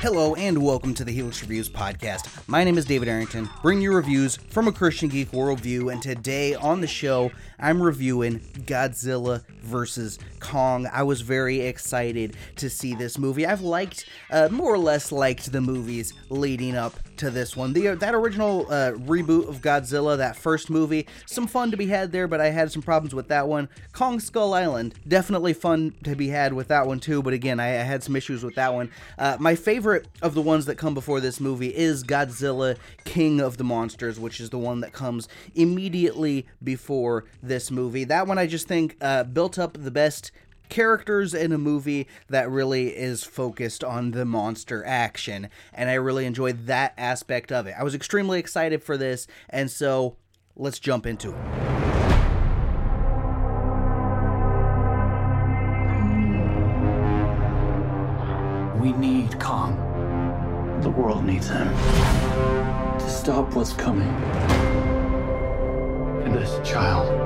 Hello and welcome to the Helix Reviews podcast. My name is David Arrington, bringing you reviews from a Christian geek worldview, and today on the show, I'm reviewing Godzilla vs. Kong. I was very excited to see this movie. I've liked, uh, more or less liked the movies leading up to this one. The that original uh, reboot of Godzilla, that first movie, some fun to be had there, but I had some problems with that one. Kong Skull Island, definitely fun to be had with that one too, but again, I, I had some issues with that one. Uh, my favorite of the ones that come before this movie is Godzilla King of the Monsters, which is the one that comes immediately before this movie. That one I just think uh, built up the best characters in a movie that really is focused on the monster action and I really enjoyed that aspect of it. I was extremely excited for this and so let's jump into it. We need Kong. The world needs him to stop what's coming. And this child,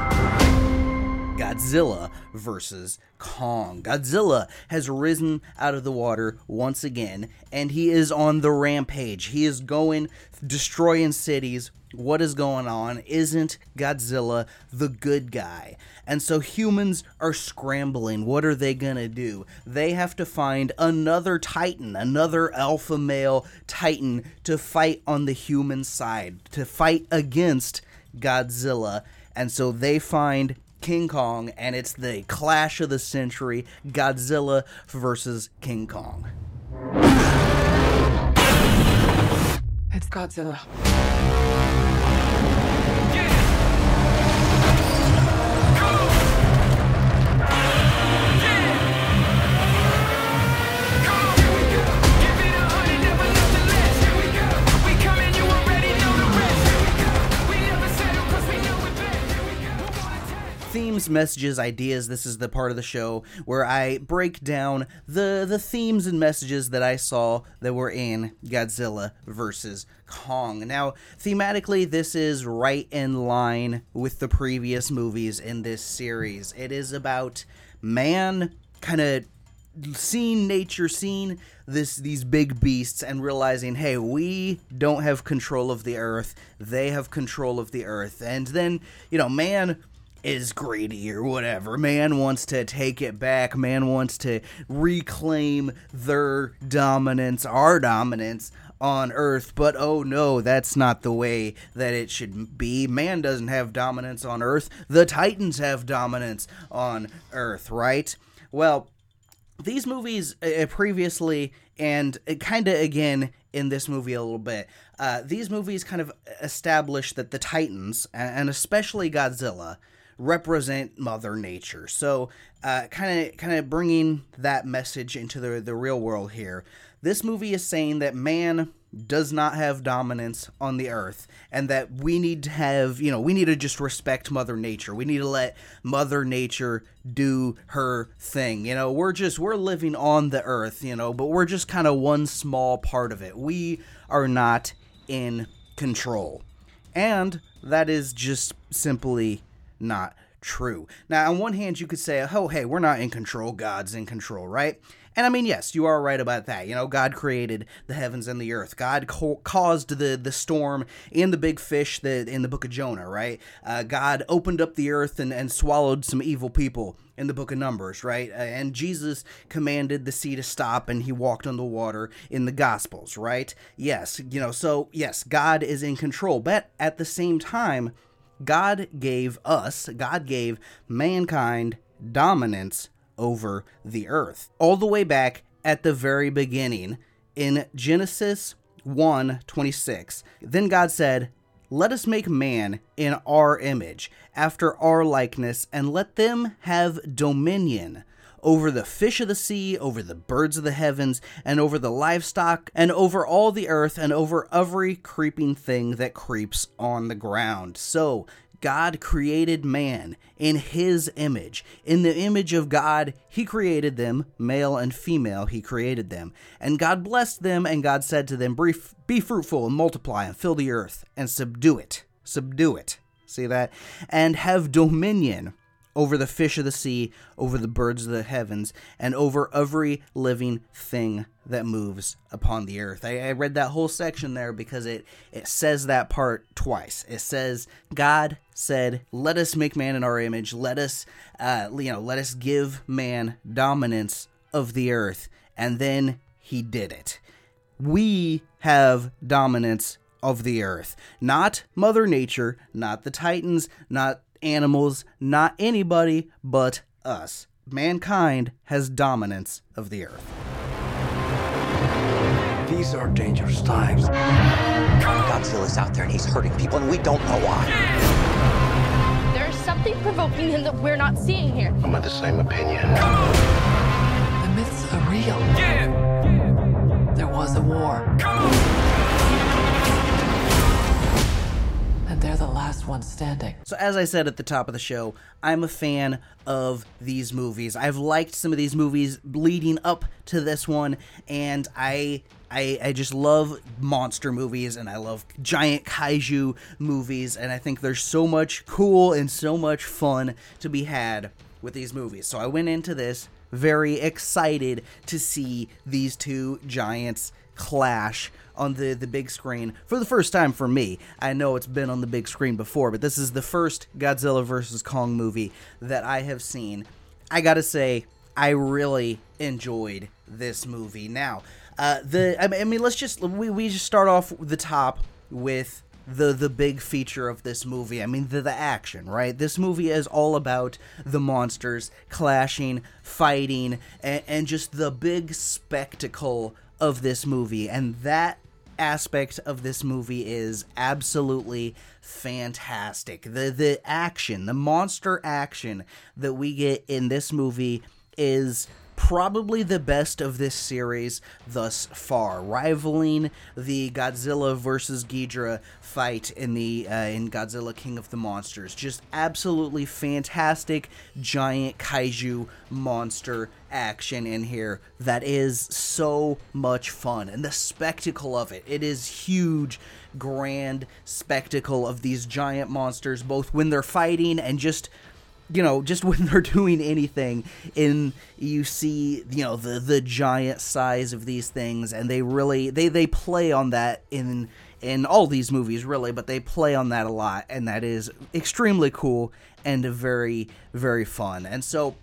Godzilla versus Kong. Godzilla has risen out of the water once again, and he is on the rampage. He is going, destroying cities. What is going on? Isn't Godzilla the good guy? And so humans are scrambling. What are they going to do? They have to find another Titan, another alpha male Titan to fight on the human side, to fight against Godzilla. And so they find King Kong, and it's the clash of the century Godzilla versus King Kong. It's Godzilla. Themes, messages, ideas. This is the part of the show where I break down the the themes and messages that I saw that were in Godzilla versus Kong. Now, thematically, this is right in line with the previous movies in this series. It is about man kind of seeing nature, seeing this these big beasts and realizing, hey, we don't have control of the earth. They have control of the earth. And then, you know, man is greedy or whatever. Man wants to take it back. Man wants to reclaim their dominance, our dominance on Earth. But oh no, that's not the way that it should be. Man doesn't have dominance on Earth. The Titans have dominance on Earth, right? Well, these movies uh, previously and kind of again in this movie a little bit uh, these movies kind of establish that the titans and especially godzilla represent mother nature. So kind of kind of bringing that message into the, the real world here. This movie is saying that man does not have dominance on the earth and that we need to have you know we need to just respect mother nature. We need to let mother nature do her thing. You know we're just we're living on the earth you know but we're just kind of one small part of it. We are not in control. And that is just simply not true now on one hand you could say oh hey we're not in control god's in control right and I mean, yes, you are right about that. You know, God created the heavens and the earth. God co- caused the the storm and the big fish that in the book of Jonah, right? Uh, God opened up the earth and, and swallowed some evil people in the book of Numbers, right? Uh, and Jesus commanded the sea to stop and he walked on the water in the Gospels, right? Yes, you know, so yes, God is in control. But at the same time, God gave us, God gave mankind dominance over the earth. All the way back at the very beginning in Genesis 1 26. Then God said, Let us make man in our image, after our likeness, and let them have dominion over the fish of the sea, over the birds of the heavens, and over the livestock, and over all the earth, and over every creeping thing that creeps on the ground. So, God created man in his image. In the image of God, he created them, male and female, he created them. And God blessed them, and God said to them, Be fruitful and multiply and fill the earth and subdue it. Subdue it. See that? And have dominion over the fish of the sea, over the birds of the heavens, and over every living thing that moves upon the earth. I, I, read that whole section there because it, it says that part twice. It says, God said, Let us make man in our image. Let us, uh, you know, let us give man dominance of the earth. And then he did it. We have dominance of the earth. Not Mother Nature, not the Titans, not animals, not anybody but us. Mankind has dominance of the earth. These are dangerous times. Godzilla's out there and he's hurting people, and we don't know why. There's something provoking him that we're not seeing here. I'm of the same opinion. The myths are real. Yeah. There was a war. They're the last one standing. So, as I said at the top of the show, I'm a fan of these movies. I've liked some of these movies leading up to this one, and I I, I just love monster movies and I love giant kaiju movies, and I think there's so much cool and so much fun to be had with these movies. So I went into this very excited to see these two giants clash on the, the big screen for the first time for me. I know it's been on the big screen before, but this is the first Godzilla vs. Kong movie that I have seen. I gotta say, I really enjoyed this movie. Now, uh, the I mean, let's just we, we just start off the top with the the big feature of this movie. I mean, the the action, right? This movie is all about the monsters clashing, fighting, and, and just the big spectacle of this movie, and that aspect of this movie is absolutely fantastic. The the action, the monster action that we get in this movie is probably the best of this series thus far, rivaling the Godzilla versus Ghidorah fight in the uh, in Godzilla King of the Monsters. Just absolutely fantastic giant kaiju monster action in here that is so much fun and the spectacle of it. It is huge grand spectacle of these giant monsters both when they're fighting and just you know, just when they're doing anything, in you see, you know, the the giant size of these things, and they really they they play on that in in all these movies, really, but they play on that a lot, and that is extremely cool and very very fun. And so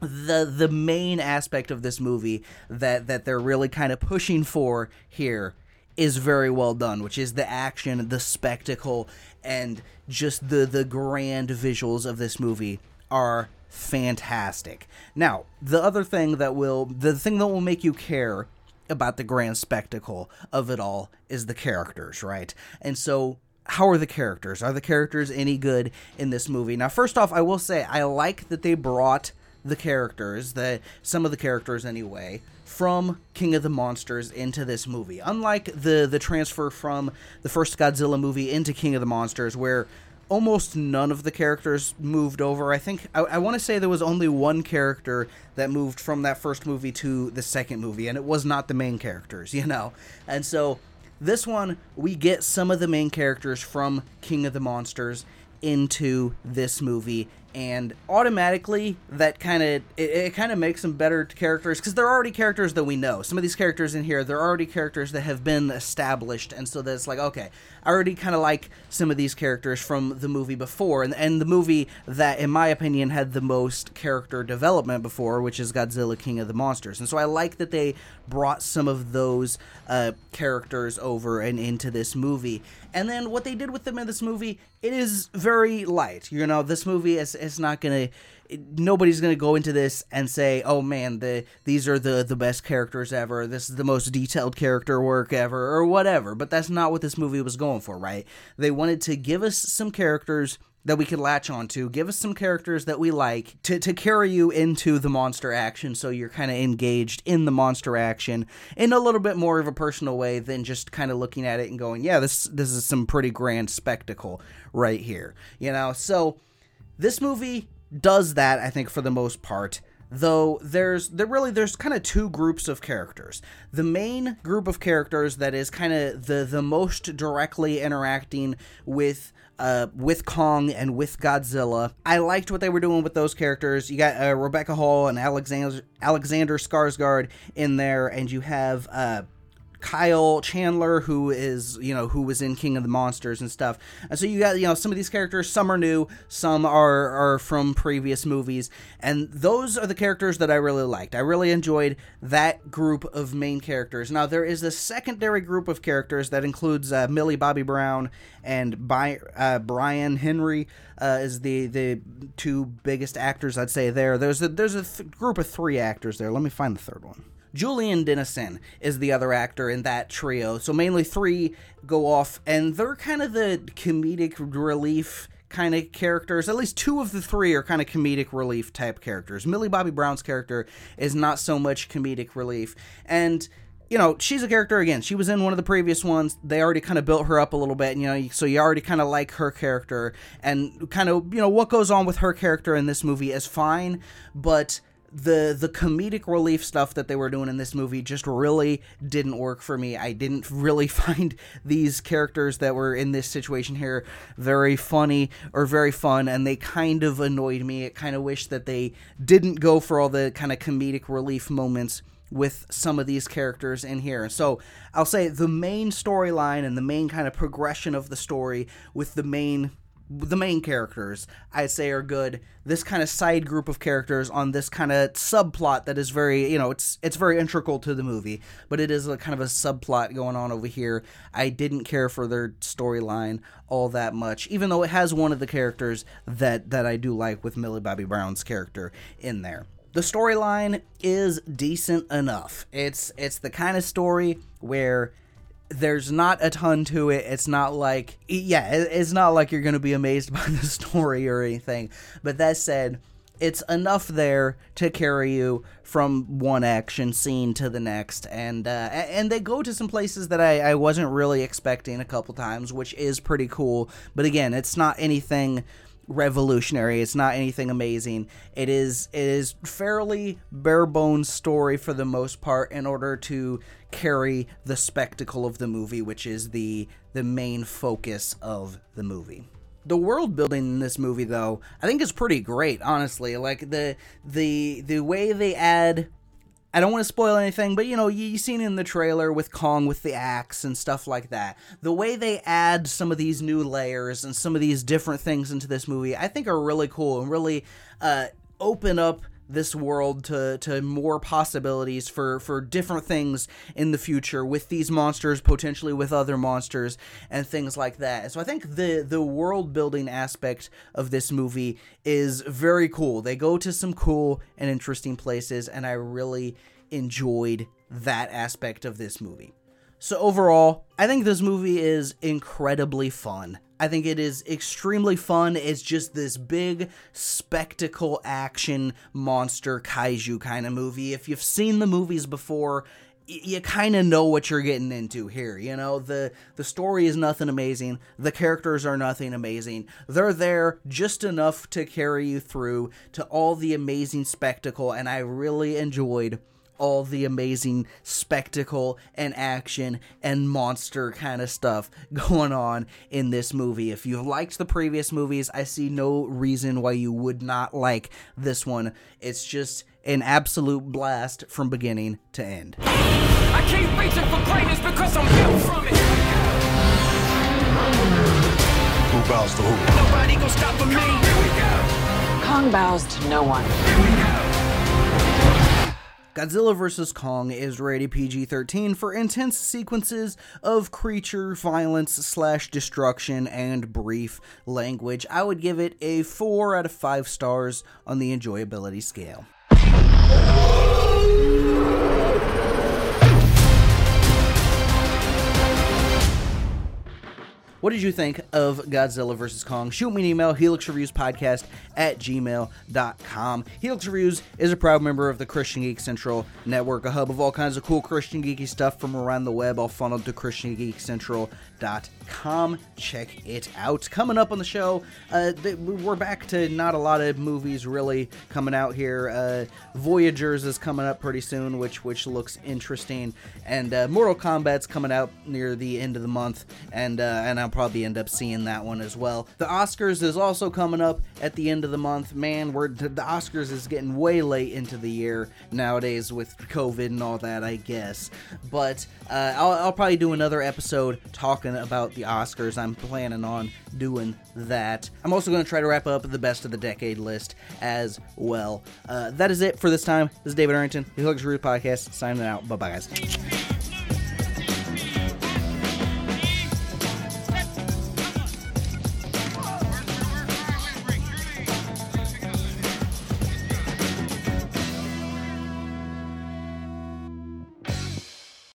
the the main aspect of this movie that that they're really kind of pushing for here is very well done, which is the action, the spectacle, and just the the grand visuals of this movie are fantastic. Now, the other thing that will the thing that will make you care about the grand spectacle of it all is the characters, right? And so how are the characters? Are the characters any good in this movie? Now, first off, I will say I like that they brought the characters, the some of the characters anyway, from King of the Monsters into this movie. Unlike the the transfer from the first Godzilla movie into King of the Monsters, where almost none of the characters moved over. I think I, I want to say there was only one character that moved from that first movie to the second movie, and it was not the main characters, you know. And so this one, we get some of the main characters from King of the Monsters into this movie and automatically that kind of it, it kind of makes them better characters because they're already characters that we know. Some of these characters in here they're already characters that have been established and so that's like okay i already kind of like some of these characters from the movie before and, and the movie that in my opinion had the most character development before which is godzilla king of the monsters. And so i like that they brought some of those uh, characters over and into this movie. And then what they did with them in this movie it is very light. You know this movie is it's not gonna nobody's gonna go into this and say oh man the these are the the best characters ever this is the most detailed character work ever or whatever but that's not what this movie was going for right they wanted to give us some characters that we could latch onto. Give us some characters that we like to, to carry you into the monster action so you're kind of engaged in the monster action in a little bit more of a personal way than just kind of looking at it and going, yeah, this this is some pretty grand spectacle right here. You know, so this movie does that, I think, for the most part though there's there really there's kind of two groups of characters the main group of characters that is kind of the the most directly interacting with uh, with Kong and with Godzilla. I liked what they were doing with those characters. You got uh, Rebecca Hall and Alexander Alexander Skarsgård in there, and you have uh, Kyle Chandler, who is you know who was in King of the Monsters and stuff. And so you got you know some of these characters. Some are new, some are are from previous movies, and those are the characters that I really liked. I really enjoyed that group of main characters. Now there is a secondary group of characters that includes uh, Millie Bobby Brown and By, uh, Brian Henry uh, is the the two biggest actors I'd say there. There's a there's a th- group of three actors there. Let me find the third one. Julian Dennison is the other actor in that trio. So mainly three go off, and they're kind of the comedic relief kind of characters. At least two of the three are kind of comedic relief type characters. Millie Bobby Brown's character is not so much comedic relief, and you know, she's a character again. She was in one of the previous ones. They already kind of built her up a little bit, and, you know, so you already kind of like her character and kind of, you know, what goes on with her character in this movie is fine, but the the comedic relief stuff that they were doing in this movie just really didn't work for me. I didn't really find these characters that were in this situation here very funny or very fun and they kind of annoyed me. It kind of wish that they didn't go for all the kind of comedic relief moments with some of these characters in here. So I'll say the main storyline and the main kind of progression of the story with the main the main characters I'd say are good. This kind of side group of characters on this kind of subplot that is very, you know, it's it's very integral to the movie, but it is a kind of a subplot going on over here. I didn't care for their storyline all that much, even though it has one of the characters that that I do like with Millie Bobby Brown's character in there. The storyline is decent enough. It's it's the kind of story where there's not a ton to it. It's not like, yeah, it's not like you're going to be amazed by the story or anything. But that said, it's enough there to carry you from one action scene to the next, and uh, and they go to some places that I, I wasn't really expecting a couple times, which is pretty cool. But again, it's not anything revolutionary. It's not anything amazing. It is it is fairly bare bones story for the most part in order to carry the spectacle of the movie, which is the the main focus of the movie. The world building in this movie though, I think is pretty great, honestly. Like the the the way they add I don't want to spoil anything, but you know, you, you seen in the trailer with Kong with the axe and stuff like that. The way they add some of these new layers and some of these different things into this movie, I think are really cool and really uh, open up this world to to more possibilities for for different things in the future with these monsters potentially with other monsters and things like that. So i think the the world building aspect of this movie is very cool. They go to some cool and interesting places and i really enjoyed that aspect of this movie. So overall, I think this movie is incredibly fun. I think it is extremely fun. It's just this big spectacle action monster kaiju kind of movie. If you've seen the movies before, you kind of know what you're getting into here you know the the story is nothing amazing the characters are nothing amazing they're there just enough to carry you through to all the amazing spectacle and i really enjoyed all the amazing spectacle and action and monster kind of stuff going on in this movie. If you've liked the previous movies, I see no reason why you would not like this one. It's just an absolute blast from beginning to end. I keep reaching for greatness because I'm built from it. Who bows to who? Nobody gonna stop me. Kong bows to no one. Godzilla vs. Kong is rated PG 13 for intense sequences of creature violence slash destruction and brief language. I would give it a 4 out of 5 stars on the enjoyability scale. What did you think of Godzilla vs. Kong? Shoot me an email, helixreviewspodcast at gmail.com. Helix Reviews is a proud member of the Christian Geek Central Network, a hub of all kinds of cool Christian geeky stuff from around the web, all funneled to christiangeekcentral.com. Check it out. Coming up on the show, uh, th- we're back to not a lot of movies really coming out here. Uh, Voyagers is coming up pretty soon, which which looks interesting, and uh, Mortal Kombat's coming out near the end of the month, and uh, and I'll probably end up seeing that one as well. The Oscars is also coming up at the end of the month. Man, we're the Oscars is getting way late into the year nowadays with COVID and all that, I guess. But uh, I'll, I'll probably do another episode talking about the Oscars. I'm planning on doing that. I'm also going to try to wrap up the best of the decade list as well. Uh, that is it for this time. This is David Arrington, the Helix Reviews Podcast, signing out. Bye bye, guys.